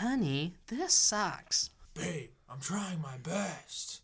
Honey, this sucks. Babe, I'm trying my best.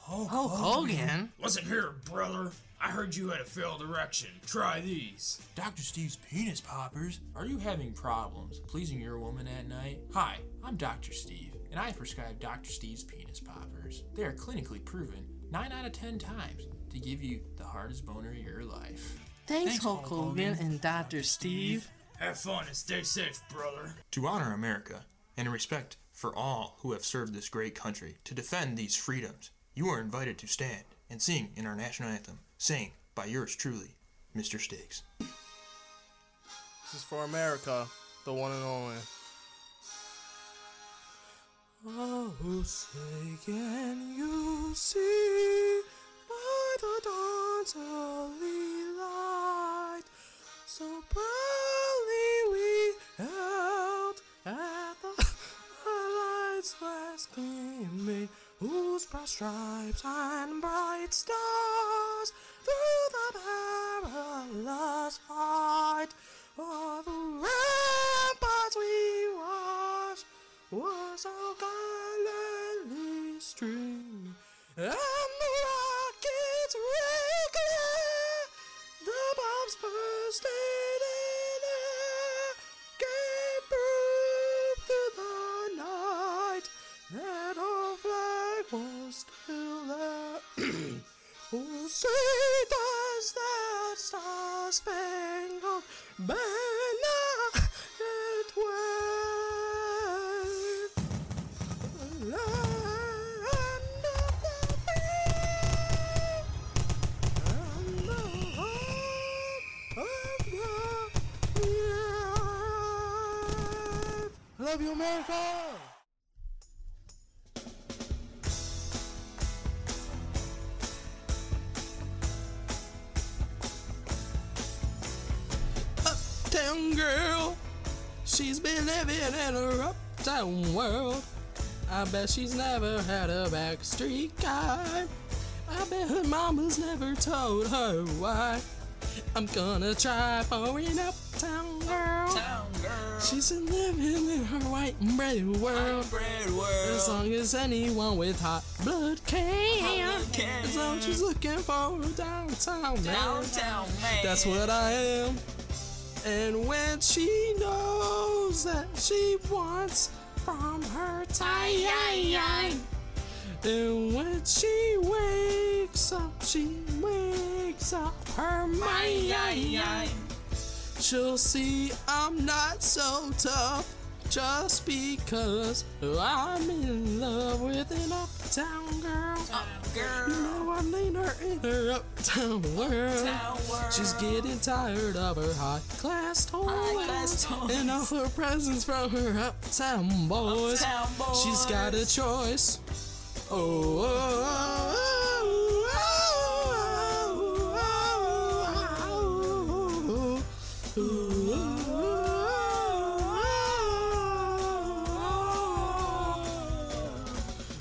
Hulk Hogan? Listen here, brother. I heard you had a failed erection. Try these. Dr. Steve's penis poppers. Are you having problems pleasing your woman at night? Hi, I'm Dr. Steve, and I prescribe Dr. Steve's penis poppers. They are clinically proven 9 out of 10 times to give you the hardest boner of your life. Thanks, Thanks, Hulk Hulk Hogan Hogan. and Dr. Steve. Have fun and stay safe, brother. To honor America and in respect for all who have served this great country to defend these freedoms, you are invited to stand and sing in our national anthem, sang by yours truly, Mr. Stiggs. This is for America, the one and only. Oh, say can you see by the dawn's early light so proudly whose broad stripes and bright stars through the perilous fight. Of the ramparts we watched was so gallantly streaming, still there. Oh, say does that star-spangled banner yet wave? Land of the free and the of the brave. Love you, America! Living in her uptown world. I bet she's never had a backstreet guy. I bet her mama's never told her why. I'm gonna try for an uptown girl. She's living in her white bread world. As long as anyone with hot blood can. As long as she's looking for a downtown man. That's what I am. And when she knows that she wants from her time, and when she wakes up, she wakes up her mind. She'll see I'm not so tough just because I'm in love with an uptown girl. Uptown girl. You know I need her in her uptown world. Uptown world. She's getting tired of her high class toys and all her presents from her uptown boys. She's got a choice. Oh, oh, oh, oh,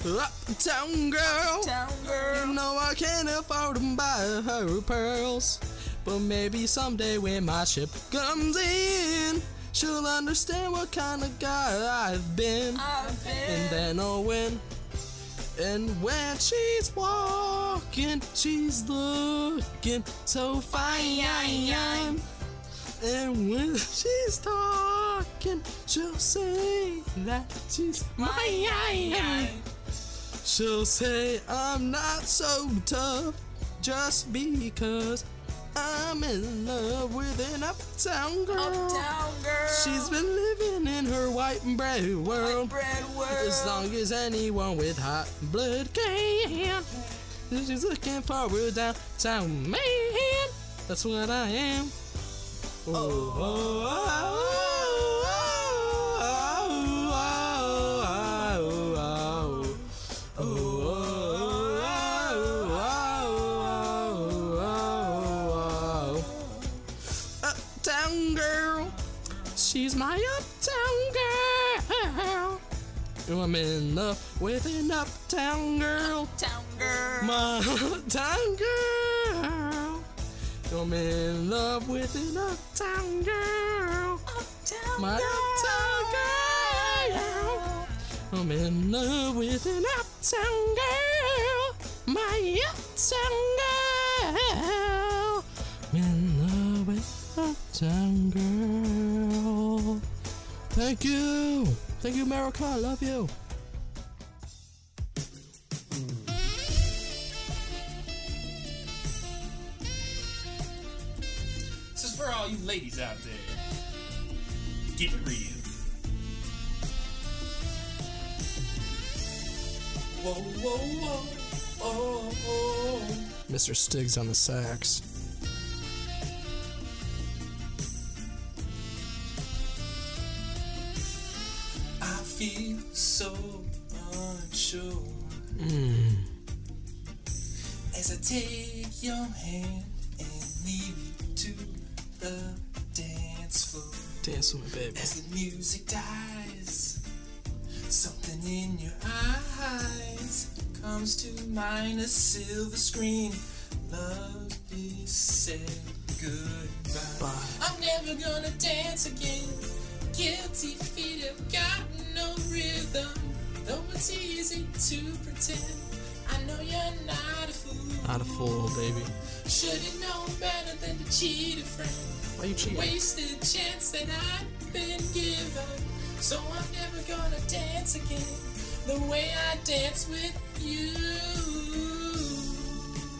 oh. Uptown girl, you know I can't afford to buy her pearls. But maybe someday when my ship comes in, she'll understand what kind of guy I've been. And then I'll win. And when she's walking, she's looking so fine. And when she's talking, she'll say that she's mine. She'll say I'm not so tough just because I'm in love with an uptown girl. She's been living in her white bread world. As long as anyone with hot blood can. She's looking for a downtown man. That's what I am. Oh, oh, oh, oh, love with an uptown girl. Uptown girl. My uptown girl. I'm in love with an uptown girl. My uptown girl. I'm in love with an uptown girl. My uptown girl. I'm in love with uptown girl. Thank you. Thank you, America. I love you. All you ladies out there. Get real. Whoa, whoa, whoa. Oh, oh. Mr. Stiggs on the sax. I feel so unsure Mmm. as I take your hand and lead you to the dance floor. Dance with me, baby. As the music dies, something in your eyes comes to mind. A silver screen. Love is said goodbye. Bye. I'm never gonna dance again. Guilty feet have got no rhythm. Though it's easy to pretend. I know you're not a fool. Not a fool, baby. Should've known better than to cheat a friend Why you cheating? wasted chance that I'd been given. So I'm never gonna dance again the way I dance with you.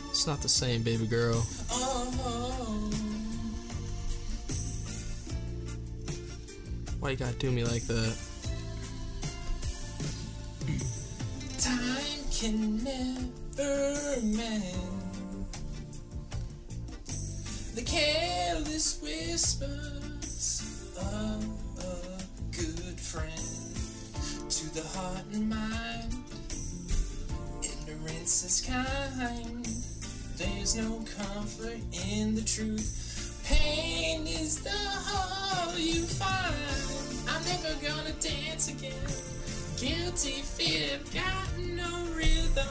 It's not the same, baby girl. Oh, Why you gotta do me like that? time can never mend careless whispers of a good friend to the heart and mind. Ignorance is kind. There's no comfort in the truth. Pain is the hole you find. I'm never gonna dance again. Guilty feet have got no rhythm.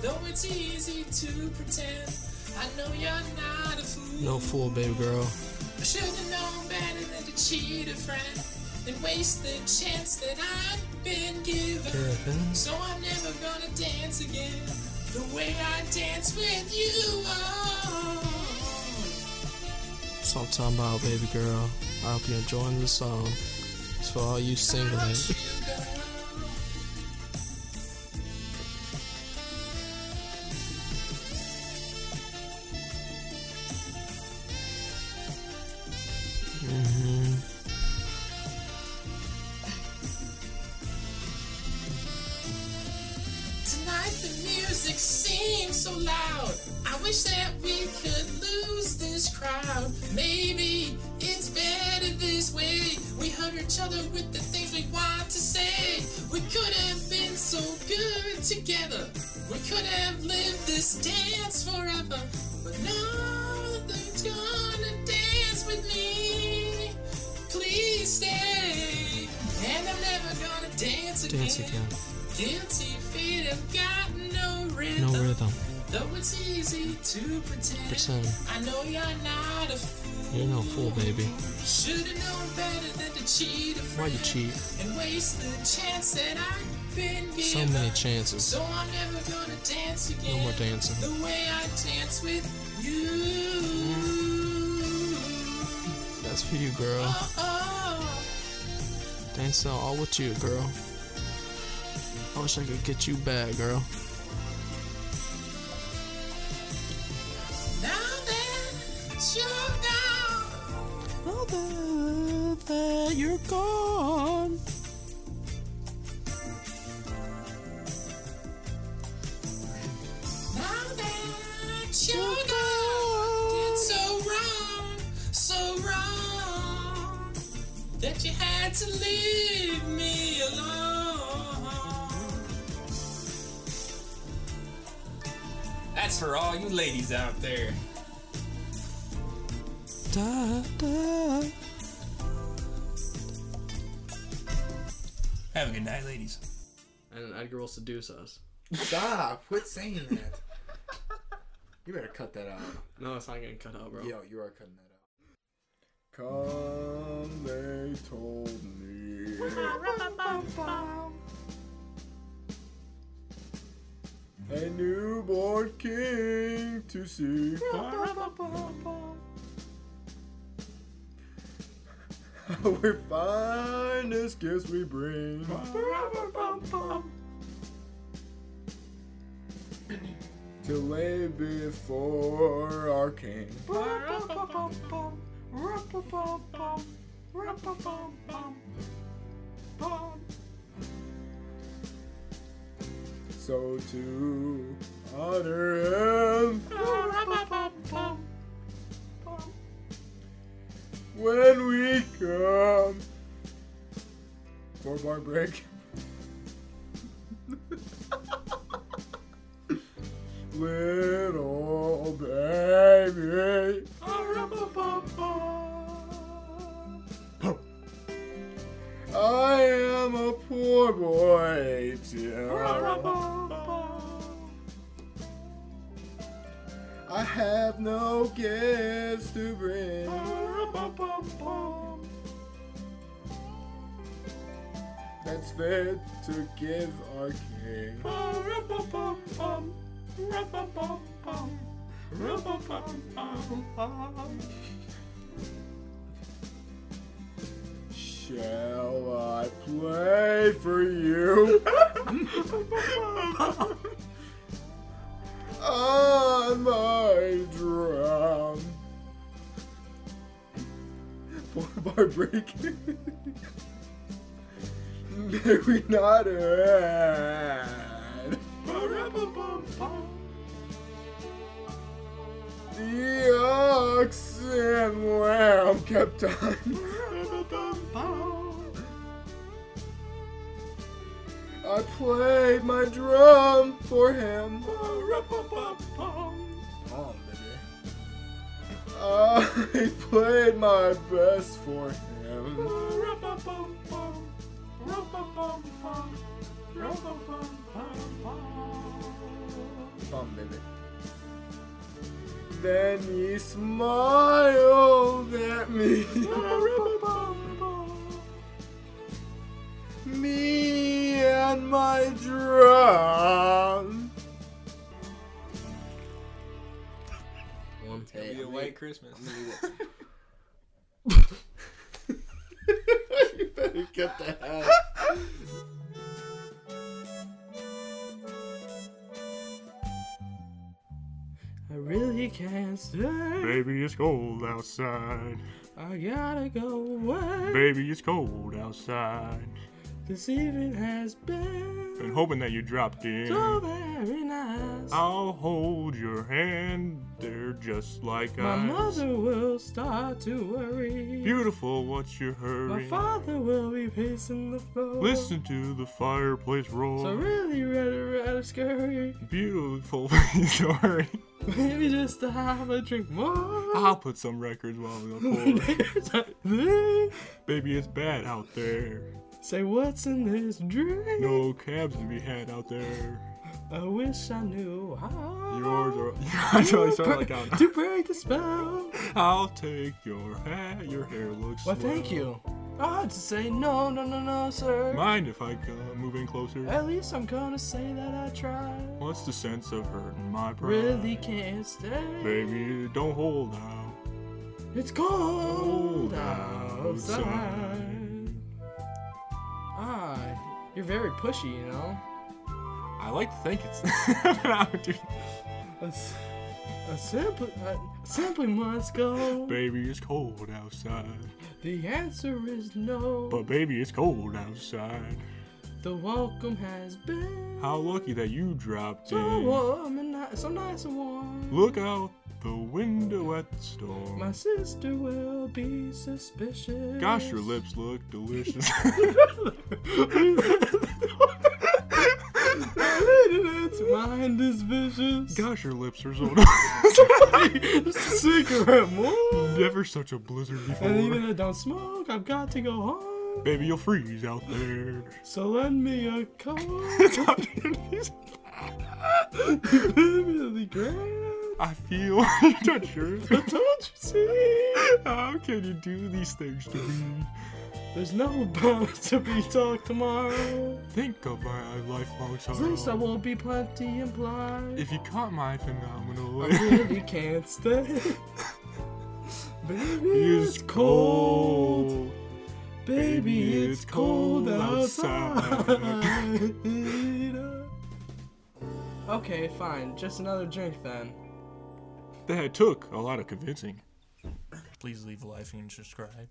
Though it's easy to pretend. I know you're not a fool. No fool, baby girl. I should have known better than to cheat a friend and waste the chance that I've been given. So I'm never gonna dance again the way I dance with you. Oh. What I'm talking about, baby girl. I hope you're enjoying the song. It's for all you single We each other with the things we want to say. We could have been so good together. We could have lived this dance forever. But nothing's gonna dance with me. Please stay. And I'm never gonna dance again. Dance again. Guilty feet have got no rhythm. No rhythm. Though it's easy to pretend. Pretend. I know you're not a fool. You're no fool, baby. Should've known better than to cheat Why you cheat? And waste the chance that I've been given. So many chances. So I'm never gonna dance again. No more dancing. The way I dance with you. That's for you, girl. Oh, oh. Dancing all with you, girl. I wish I could get you back, girl. You're gone. Now that you're gone, it's so wrong, so wrong that you had to leave me alone. That's for all you ladies out there. Da, da. Have a good night, ladies. And Edgar will seduce us. Stop! Quit saying that. You better cut that out. No, it's not getting cut out, bro. Yo, you are cutting that out. Come, they told me. A newborn king to see. Our finest gifts we bring. To lay before our king. So to honor him. When we break. Little baby. I am a poor boy too. I have no gifts to bring. That's fit to give our king. Shall I play for you? On my drum. Bar break. May we not the ox and lamb kept on. I played my drum for him. I played my best for him. Bum, baby. Then he smiled at me. me and my drum. One Hey, Be a I'm white Christmas. you better get the can't stay. Baby, it's cold outside. I gotta go away. Baby, it's cold outside. This evening has been Been hoping that you dropped in. so very nice. I'll hold your hand. They're just like I. My mother will start to worry. Beautiful, what's your hurry? My father will be pacing the floor. Listen to the fireplace roar. So really rather rather scary. Beautiful story. Maybe just to have a drink more. I'll put some records while we There's a thing. Baby, it's bad out there. Say what's in this drink? No cabs to be had out there. I wish I knew how. Yours are. I totally sound like I'm. to break the spell. I'll take your hat. Your hair looks. Well, thank you. I had to say no, no, no, no, sir. Mind if I come moving closer? At least I'm gonna say that I tried. What's the sense of hurting my pride? Really can't stay. Baby, don't hold out. It's cold outside. outside. Ah, you're very pushy, you know. I like to think it's. I would do- A, s- a simply, uh, simply must go. baby, it's cold outside. The answer is no. But baby, it's cold outside. the welcome has been How lucky that you dropped so in. warm and ni- so nice and warm. Look out the window at the storm. My sister will be suspicious. Gosh, your lips look delicious. Mind is Gosh, your lips are so. Just a cigarette more. Never such a blizzard before. And even though I don't smoke, I've got to go home. Baby, you'll freeze out there. So lend me a coat. Baby, the grand. I feel you touch yours. Don't you see? How can you do these things to me? There's no about to be talked tomorrow. Think of my lifelong At least I won't be plenty implied. If you caught my phenomenal I way. really can't stay. Baby, It's it's cold. cold. Baby, it's cold outside. okay, fine. Just another drink then. That took a lot of convincing. Please leave a like and subscribe.